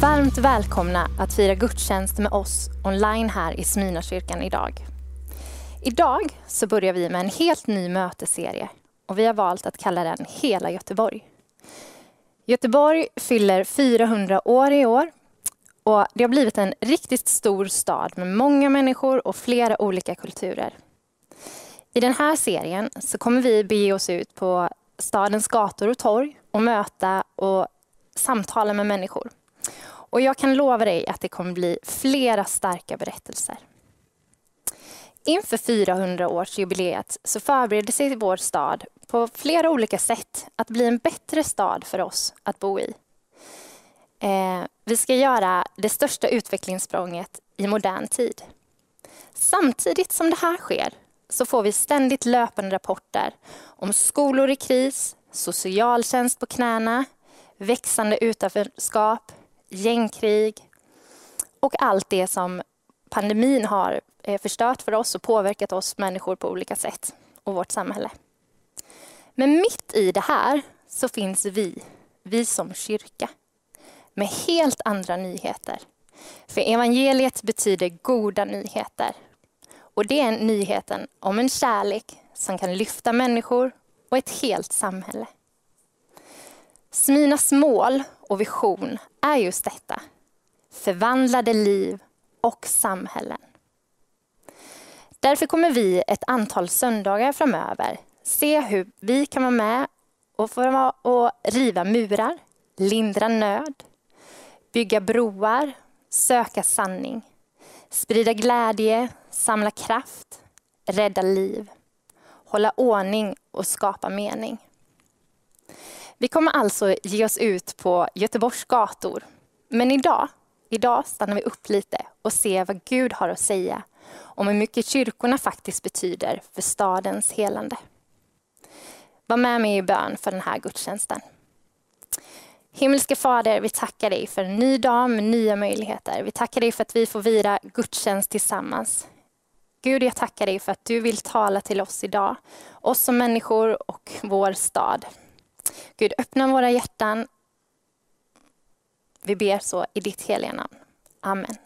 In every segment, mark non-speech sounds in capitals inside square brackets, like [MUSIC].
Varmt välkomna att fira gudstjänst med oss online här i Smyrnakyrkan idag. Idag så börjar vi med en helt ny mötesserie och vi har valt att kalla den Hela Göteborg. Göteborg fyller 400 år i år och det har blivit en riktigt stor stad med många människor och flera olika kulturer. I den här serien så kommer vi bege oss ut på stadens gator och torg och möta och samtala med människor. Och jag kan lova dig att det kommer bli flera starka berättelser. Inför 400-årsjubileet så förbereder sig vår stad på flera olika sätt att bli en bättre stad för oss att bo i. Eh, vi ska göra det största utvecklingssprånget i modern tid. Samtidigt som det här sker så får vi ständigt löpande rapporter om skolor i kris, socialtjänst på knäna, växande utanförskap, gängkrig och allt det som pandemin har eh, förstört för oss och påverkat oss människor på olika sätt och vårt samhälle. Men mitt i det här så finns vi, vi som kyrka, med helt andra nyheter. För evangeliet betyder goda nyheter. Och det är nyheten om en kärlek som kan lyfta människor och ett helt samhälle. Sminas mål och vision är just detta. Förvandlade liv och samhällen. Därför kommer vi ett antal söndagar framöver se hur vi kan vara med och, få och riva murar, lindra nöd, bygga broar, söka sanning, sprida glädje, samla kraft, rädda liv, hålla ordning och skapa mening. Vi kommer alltså ge oss ut på Göteborgs gator. Men idag, idag stannar vi upp lite och ser vad Gud har att säga om hur mycket kyrkorna faktiskt betyder för stadens helande. Var med mig i bön för den här gudstjänsten. Himmelske Fader, vi tackar dig för en ny dag med nya möjligheter. Vi tackar dig för att vi får vira gudstjänst tillsammans. Gud, jag tackar dig för att du vill tala till oss idag, oss som människor och vår stad. Gud, öppna våra hjärtan. Vi ber så i ditt heliga namn. Amen.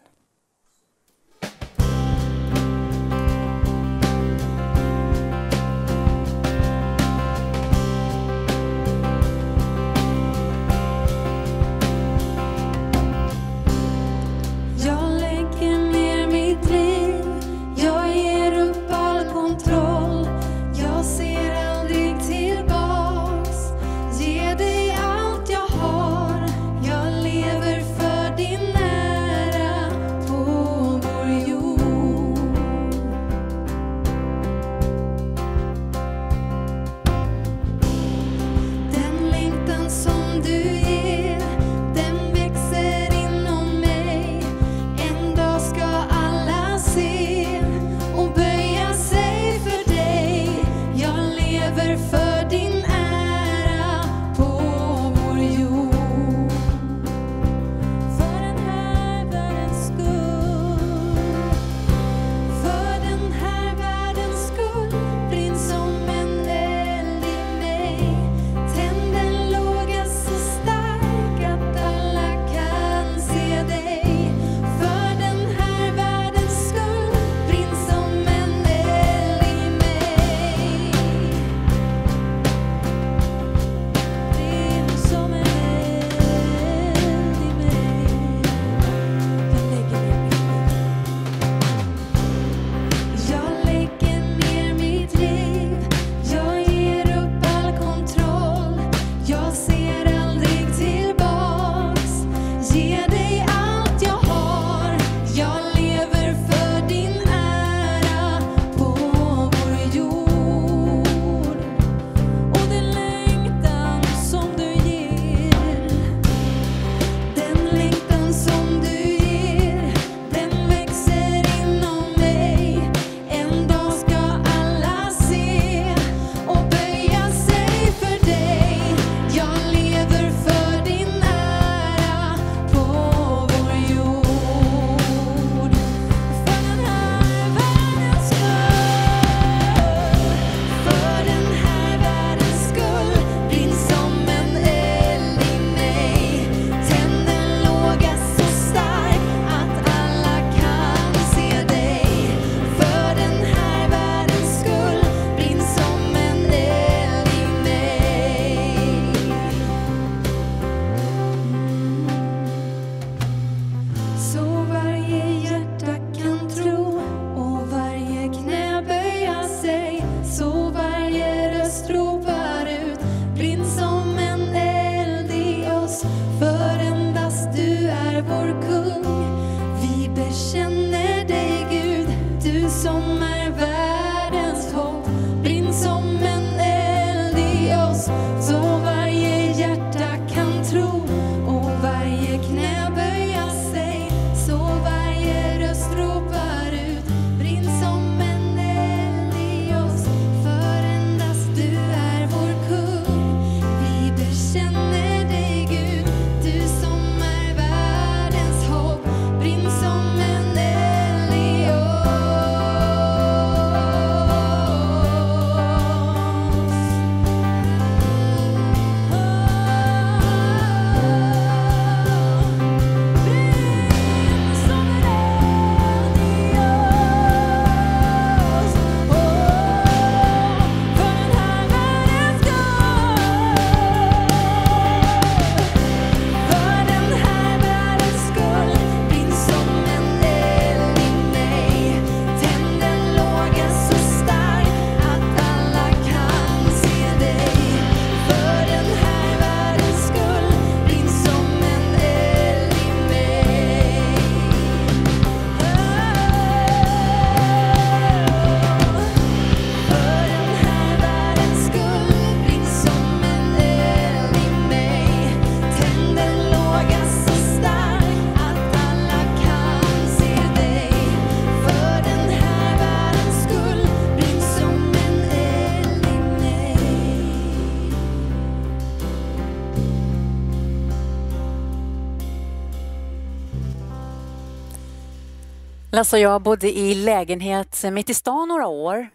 Niklas och jag bodde i lägenhet mitt i stan några år.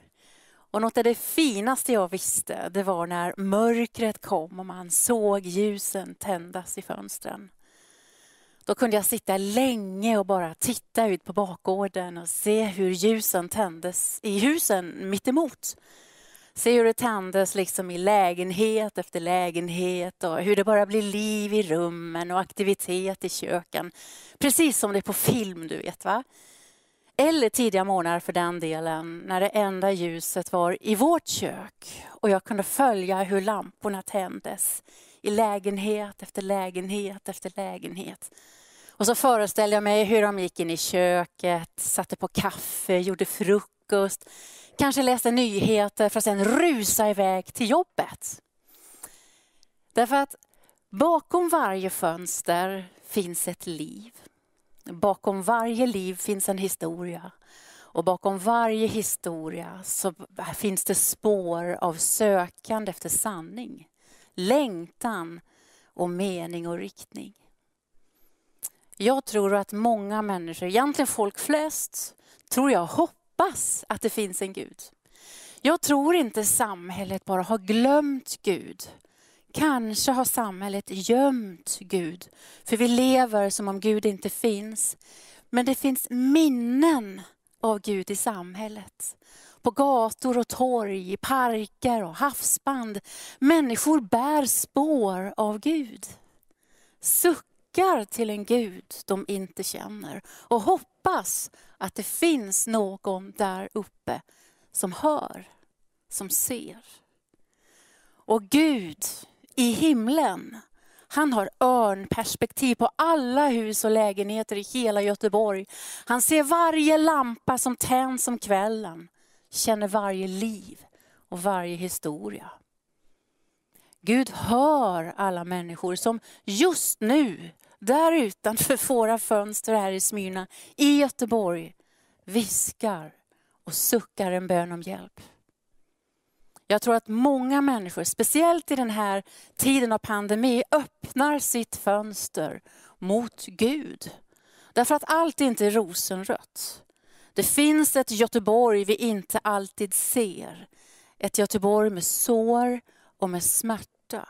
Och något av det finaste jag visste, det var när mörkret kom och man såg ljusen tändas i fönstren. Då kunde jag sitta länge och bara titta ut på bakgården och se hur ljusen tändes i husen mitt emot. Se hur det tändes liksom i lägenhet efter lägenhet och hur det bara blir liv i rummen och aktivitet i köken. Precis som det är på film, du vet. va? Eller tidiga morgnar för den delen, när det enda ljuset var i vårt kök och jag kunde följa hur lamporna tändes i lägenhet efter lägenhet efter lägenhet. Och så föreställde jag mig hur de gick in i köket, satte på kaffe, gjorde frukost, kanske läste nyheter för att sen rusa iväg till jobbet. Därför att bakom varje fönster finns ett liv. Bakom varje liv finns en historia. Och bakom varje historia så finns det spår av sökande efter sanning, längtan och mening och riktning. Jag tror att många människor, egentligen folk flest, tror jag hoppas att det finns en Gud. Jag tror inte samhället bara har glömt Gud. Kanske har samhället gömt Gud, för vi lever som om Gud inte finns. Men det finns minnen av Gud i samhället. På gator och torg, i parker och havsband. Människor bär spår av Gud. Suckar till en Gud de inte känner och hoppas att det finns någon där uppe som hör, som ser. Och Gud i himlen. Han har örnperspektiv på alla hus och lägenheter i hela Göteborg. Han ser varje lampa som tänds om kvällen, känner varje liv och varje historia. Gud hör alla människor som just nu, där utanför våra fönster här i Smyrna, i Göteborg, viskar och suckar en bön om hjälp. Jag tror att många människor, speciellt i den här tiden av pandemi, öppnar sitt fönster mot Gud. Därför att allt inte är rosenrött. Det finns ett Göteborg vi inte alltid ser. Ett Göteborg med sår och med smärta.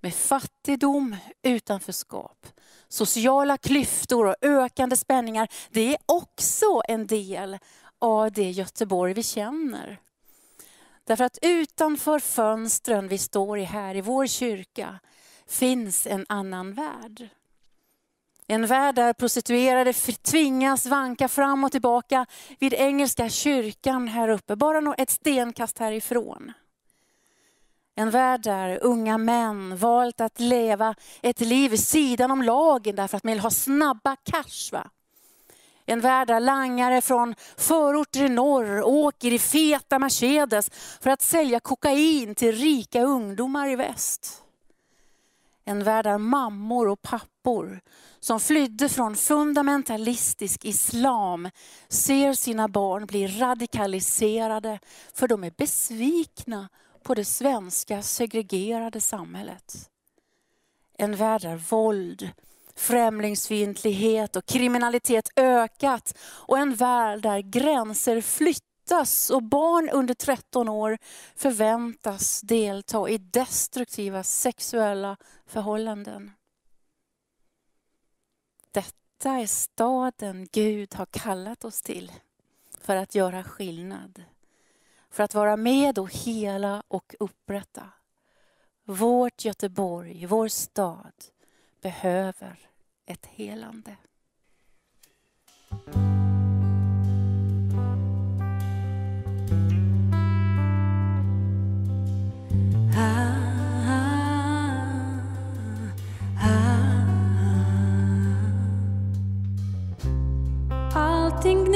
Med fattigdom, utanförskap, sociala klyftor och ökande spänningar. Det är också en del av det Göteborg vi känner. Därför att utanför fönstren vi står i här i vår kyrka finns en annan värld. En värld där prostituerade tvingas vanka fram och tillbaka vid Engelska kyrkan här uppe, bara ett stenkast härifrån. En värld där unga män valt att leva ett liv vid sidan om lagen därför att man vill ha snabba cash. Va? En värld där langare från förorter i norr åker i feta Mercedes för att sälja kokain till rika ungdomar i väst. En värld där mammor och pappor som flydde från fundamentalistisk islam ser sina barn bli radikaliserade för de är besvikna på det svenska segregerade samhället. En värld där våld, främlingsfientlighet och kriminalitet ökat och en värld där gränser flyttas och barn under 13 år förväntas delta i destruktiva sexuella förhållanden. Detta är staden Gud har kallat oss till för att göra skillnad. För att vara med och hela och upprätta. Vårt Göteborg, vår stad, behöver ett helande. Ah, ah, ah. Allting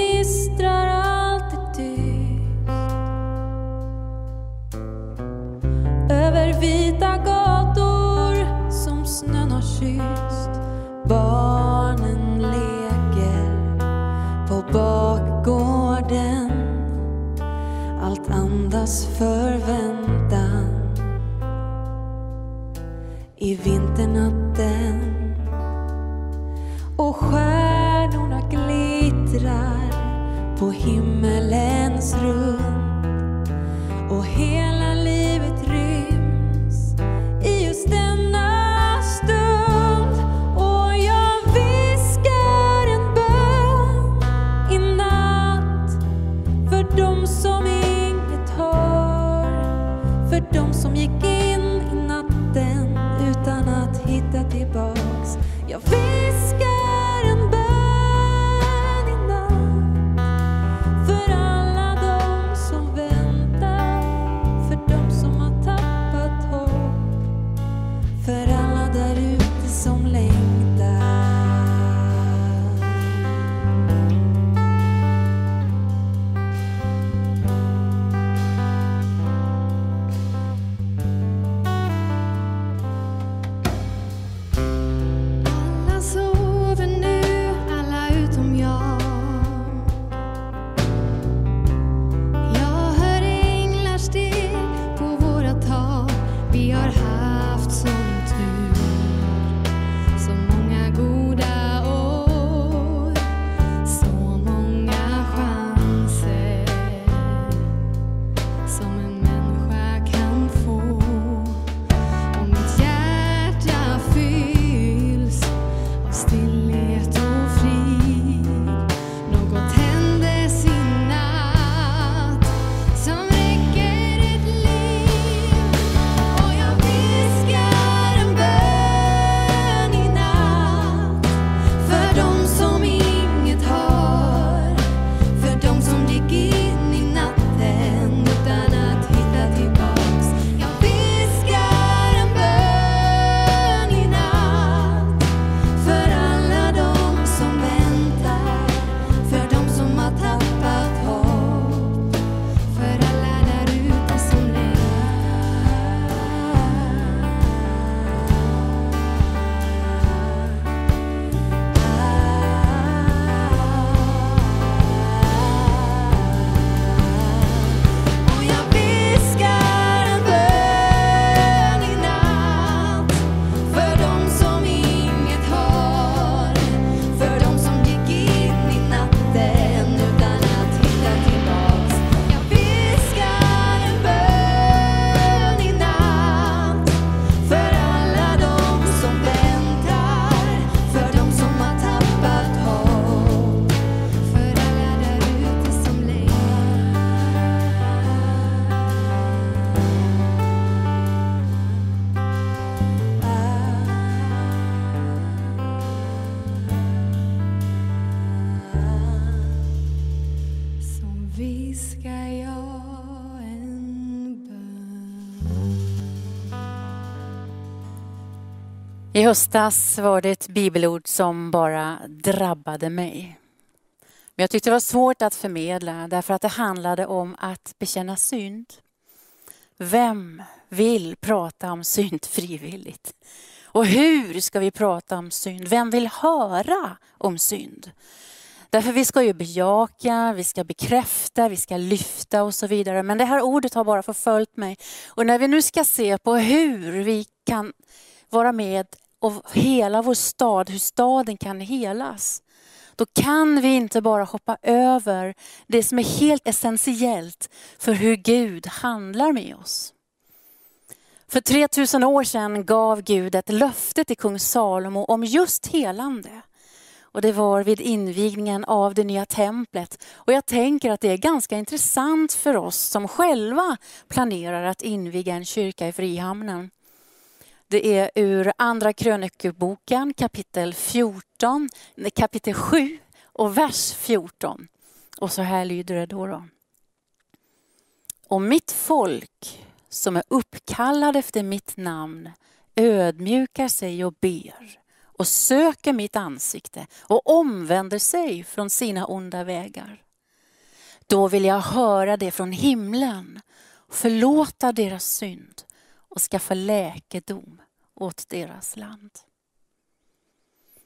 I höstas var det ett bibelord som bara drabbade mig. Men jag tyckte det var svårt att förmedla därför att det handlade om att bekänna synd. Vem vill prata om synd frivilligt? Och hur ska vi prata om synd? Vem vill höra om synd? Därför vi ska ju bejaka, vi ska bekräfta, vi ska lyfta och så vidare. Men det här ordet har bara förföljt mig. Och när vi nu ska se på hur vi kan vara med och hela vår stad, hur staden kan helas. Då kan vi inte bara hoppa över det som är helt essentiellt för hur Gud handlar med oss. För 3000 år sedan gav Gud ett löfte till kung Salomo om just helande. Och det var vid invigningen av det nya templet. Och jag tänker att det är ganska intressant för oss som själva planerar att inviga en kyrka i Frihamnen. Det är ur Andra krönikeboken kapitel 14, kapitel 7 och vers 14. Och så här lyder det då. då. Och mitt folk som är uppkallad efter mitt namn ödmjukar sig och ber och söker mitt ansikte och omvänder sig från sina onda vägar. Då vill jag höra det från himlen, förlåta deras synd och skaffa läkedom åt deras land.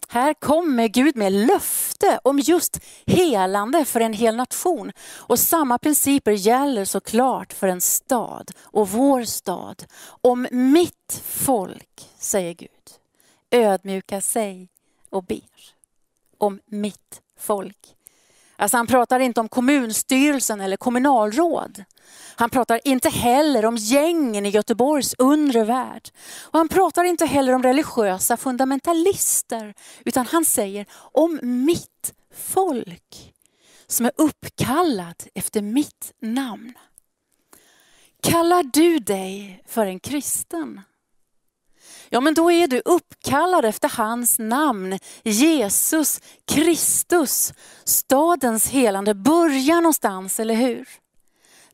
Här kommer Gud med löfte om just helande för en hel nation. Och samma principer gäller såklart för en stad och vår stad. Om mitt folk, säger Gud, ödmjukar sig och ber. Om mitt folk. Alltså han pratar inte om kommunstyrelsen eller kommunalråd. Han pratar inte heller om gängen i Göteborgs undre värld. Och han pratar inte heller om religiösa fundamentalister, utan han säger om mitt folk som är uppkallad efter mitt namn. Kallar du dig för en kristen? Ja, men då är du uppkallad efter hans namn, Jesus Kristus. Stadens helande börjar någonstans, eller hur?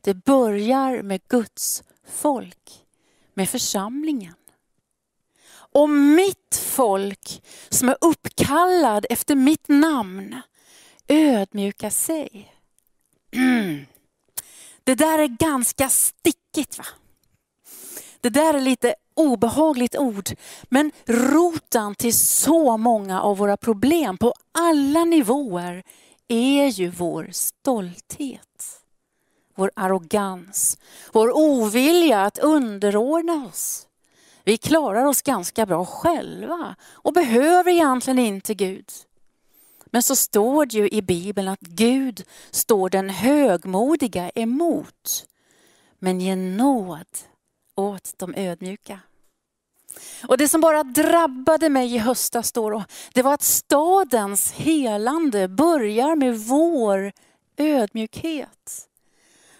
Det börjar med Guds folk, med församlingen. Och mitt folk som är uppkallad efter mitt namn ödmjukar sig. [CLEARS THROAT] Det där är ganska stickigt. va? Det där är lite obehagligt ord, men roten till så många av våra problem på alla nivåer är ju vår stolthet, vår arrogans, vår ovilja att underordna oss. Vi klarar oss ganska bra själva och behöver egentligen inte Gud. Men så står det ju i Bibeln att Gud står den högmodiga emot, men ger nåd åt de ödmjuka. Och det som bara drabbade mig i höstas då, det var att stadens helande börjar med vår ödmjukhet.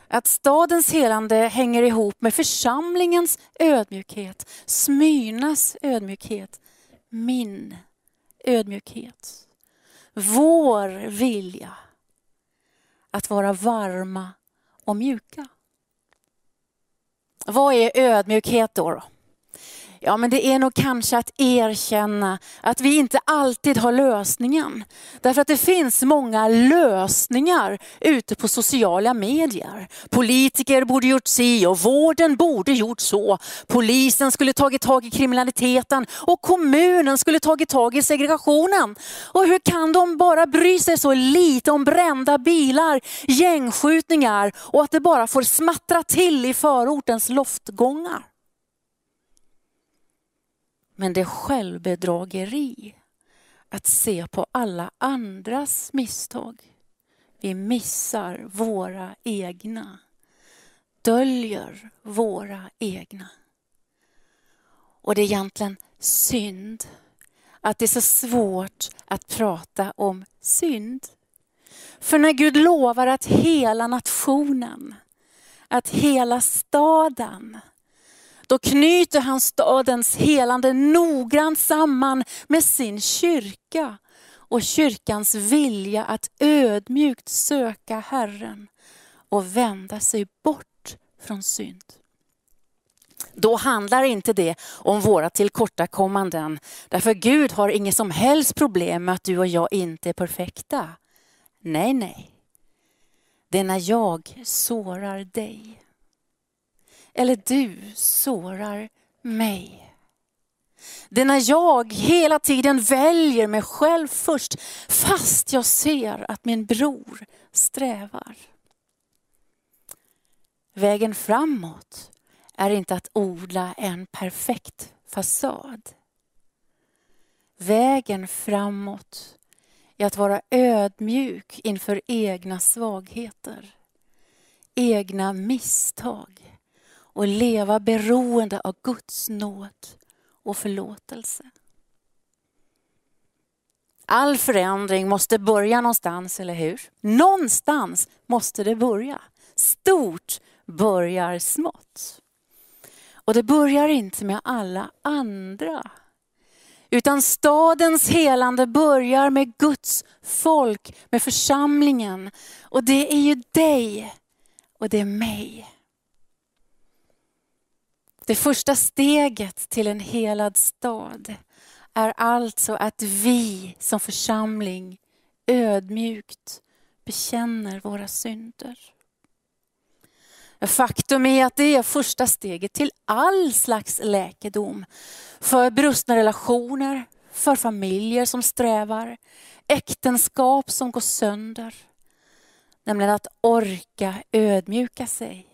Att stadens helande hänger ihop med församlingens ödmjukhet, Smyrnas ödmjukhet, min ödmjukhet. Vår vilja att vara varma och mjuka. Vad är ödmjukhet då? Ja, men det är nog kanske att erkänna att vi inte alltid har lösningen. Därför att det finns många lösningar ute på sociala medier. Politiker borde gjort si och vården borde gjort så. Polisen skulle tagit tag i kriminaliteten och kommunen skulle tagit tag i segregationen. Och hur kan de bara bry sig så lite om brända bilar, gängskjutningar och att det bara får smattra till i förortens loftgångar? Men det är självbedrageri att se på alla andras misstag. Vi missar våra egna, döljer våra egna. Och det är egentligen synd att det är så svårt att prata om synd. För när Gud lovar att hela nationen, att hela staden, då knyter han stadens helande noggrant samman med sin kyrka och kyrkans vilja att ödmjukt söka Herren och vända sig bort från synd. Då handlar inte det om våra tillkortakommanden. Därför Gud har inget som helst problem med att du och jag inte är perfekta. Nej, nej. Det är när jag sårar dig eller du sårar mig. Det är när jag hela tiden väljer mig själv först fast jag ser att min bror strävar. Vägen framåt är inte att odla en perfekt fasad. Vägen framåt är att vara ödmjuk inför egna svagheter, egna misstag och leva beroende av Guds nåd och förlåtelse. All förändring måste börja någonstans, eller hur? Någonstans måste det börja. Stort börjar smått. Och det börjar inte med alla andra. Utan stadens helande börjar med Guds folk, med församlingen. Och det är ju dig och det är mig. Det första steget till en helad stad är alltså att vi som församling ödmjukt bekänner våra synder. Faktum är att det är första steget till all slags läkedom. För brustna relationer, för familjer som strävar, äktenskap som går sönder. Nämligen att orka ödmjuka sig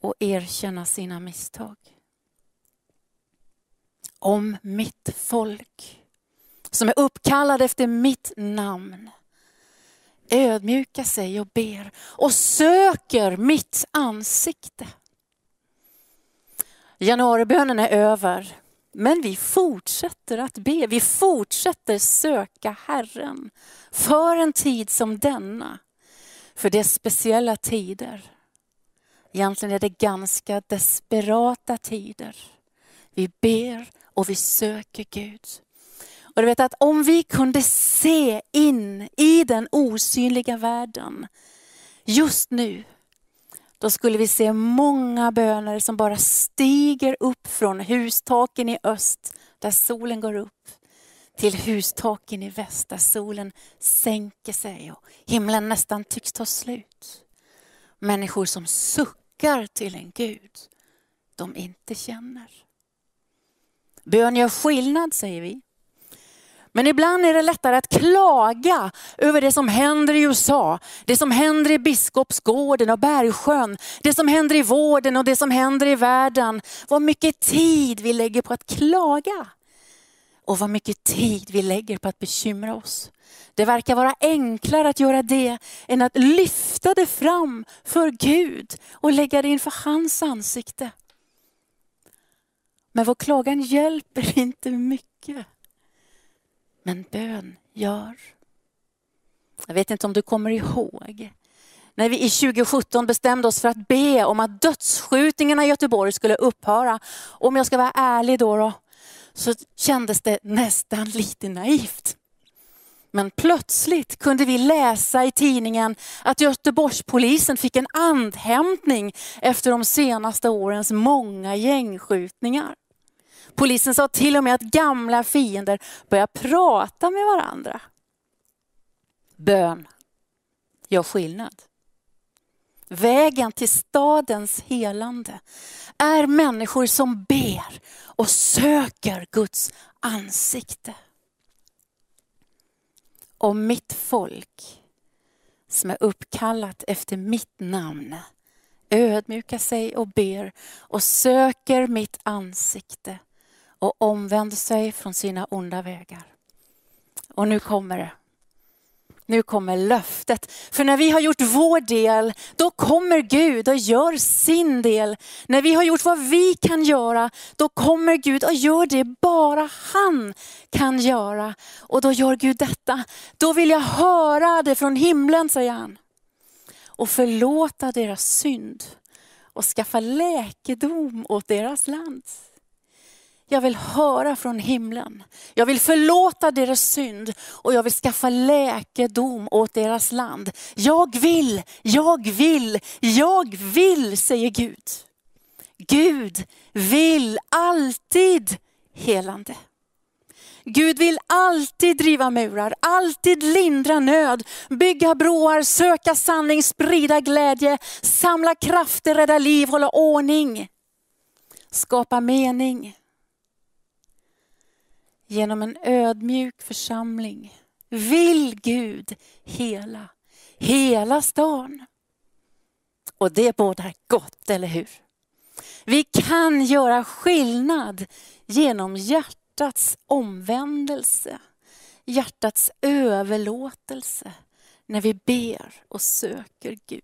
och erkänna sina misstag. Om mitt folk som är uppkallade efter mitt namn ödmjukar sig och ber och söker mitt ansikte. Januaribönen är över, men vi fortsätter att be. Vi fortsätter söka Herren för en tid som denna. För det är speciella tider. Egentligen är det ganska desperata tider. Vi ber och vi söker Gud. Och du vet att om vi kunde se in i den osynliga världen just nu, då skulle vi se många böner som bara stiger upp från hustaken i öst, där solen går upp, till hustaken i väst, där solen sänker sig och himlen nästan tycks ta slut. Människor som suckar till en Gud de inte känner. Bön gör skillnad, säger vi. Men ibland är det lättare att klaga över det som händer i USA, det som händer i Biskopsgården och Bergsjön, det som händer i vården och det som händer i världen. Vad mycket tid vi lägger på att klaga och vad mycket tid vi lägger på att bekymra oss. Det verkar vara enklare att göra det än att lyfta det fram för Gud och lägga det inför hans ansikte. Men vår klagan hjälper inte mycket. Men bön gör. Jag vet inte om du kommer ihåg när vi i 2017 bestämde oss för att be om att dödsskjutningarna i Göteborg skulle upphöra. Om jag ska vara ärlig då, då så kändes det nästan lite naivt. Men plötsligt kunde vi läsa i tidningen att Göteborgspolisen fick en andhämtning efter de senaste årens många gängskjutningar. Polisen sa till och med att gamla fiender börjar prata med varandra. Bön gör skillnad. Vägen till stadens helande är människor som ber och söker Guds ansikte. Och mitt folk som är uppkallat efter mitt namn ödmjukar sig och ber och söker mitt ansikte och omvänder sig från sina onda vägar. Och nu kommer det. Nu kommer löftet. För när vi har gjort vår del, då kommer Gud och gör sin del. När vi har gjort vad vi kan göra, då kommer Gud och gör det bara han kan göra. Och då gör Gud detta. Då vill jag höra det från himlen, säger han. Och förlåta deras synd och skaffa läkedom åt deras land. Jag vill höra från himlen. Jag vill förlåta deras synd och jag vill skaffa läkedom åt deras land. Jag vill, jag vill, jag vill, säger Gud. Gud vill alltid helande. Gud vill alltid driva murar, alltid lindra nöd, bygga broar, söka sanning, sprida glädje, samla krafter, rädda liv, hålla ordning, skapa mening genom en ödmjuk församling vill Gud hela, hela stan. Och det bådar gott, eller hur? Vi kan göra skillnad genom hjärtats omvändelse, hjärtats överlåtelse när vi ber och söker Gud.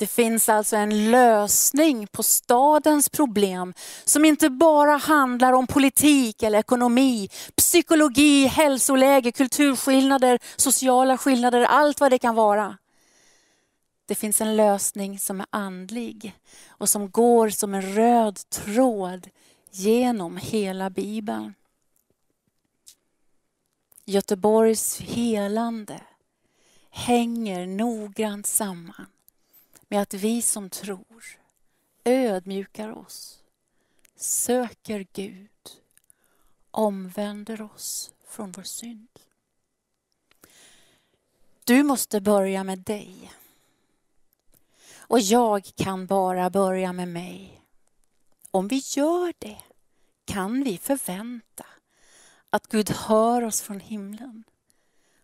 Det finns alltså en lösning på stadens problem som inte bara handlar om politik eller ekonomi, psykologi, hälsoläge, kulturskillnader, sociala skillnader, allt vad det kan vara. Det finns en lösning som är andlig och som går som en röd tråd genom hela Bibeln. Göteborgs helande hänger noggrant samman med att vi som tror ödmjukar oss, söker Gud, omvänder oss från vår synd. Du måste börja med dig. Och jag kan bara börja med mig. Om vi gör det kan vi förvänta att Gud hör oss från himlen.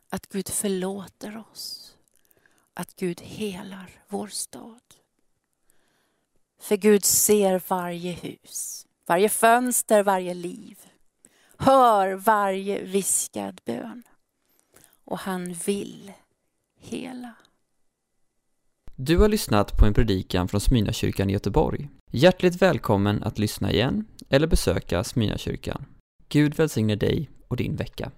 Att Gud förlåter oss att Gud helar vår stad. För Gud ser varje hus, varje fönster, varje liv. Hör varje viskad bön. och han vill hela. Du har lyssnat på en predikan från Smyrnakyrkan i Göteborg. Hjärtligt välkommen att lyssna igen eller besöka Smyrnakyrkan. Gud välsigne dig och din vecka.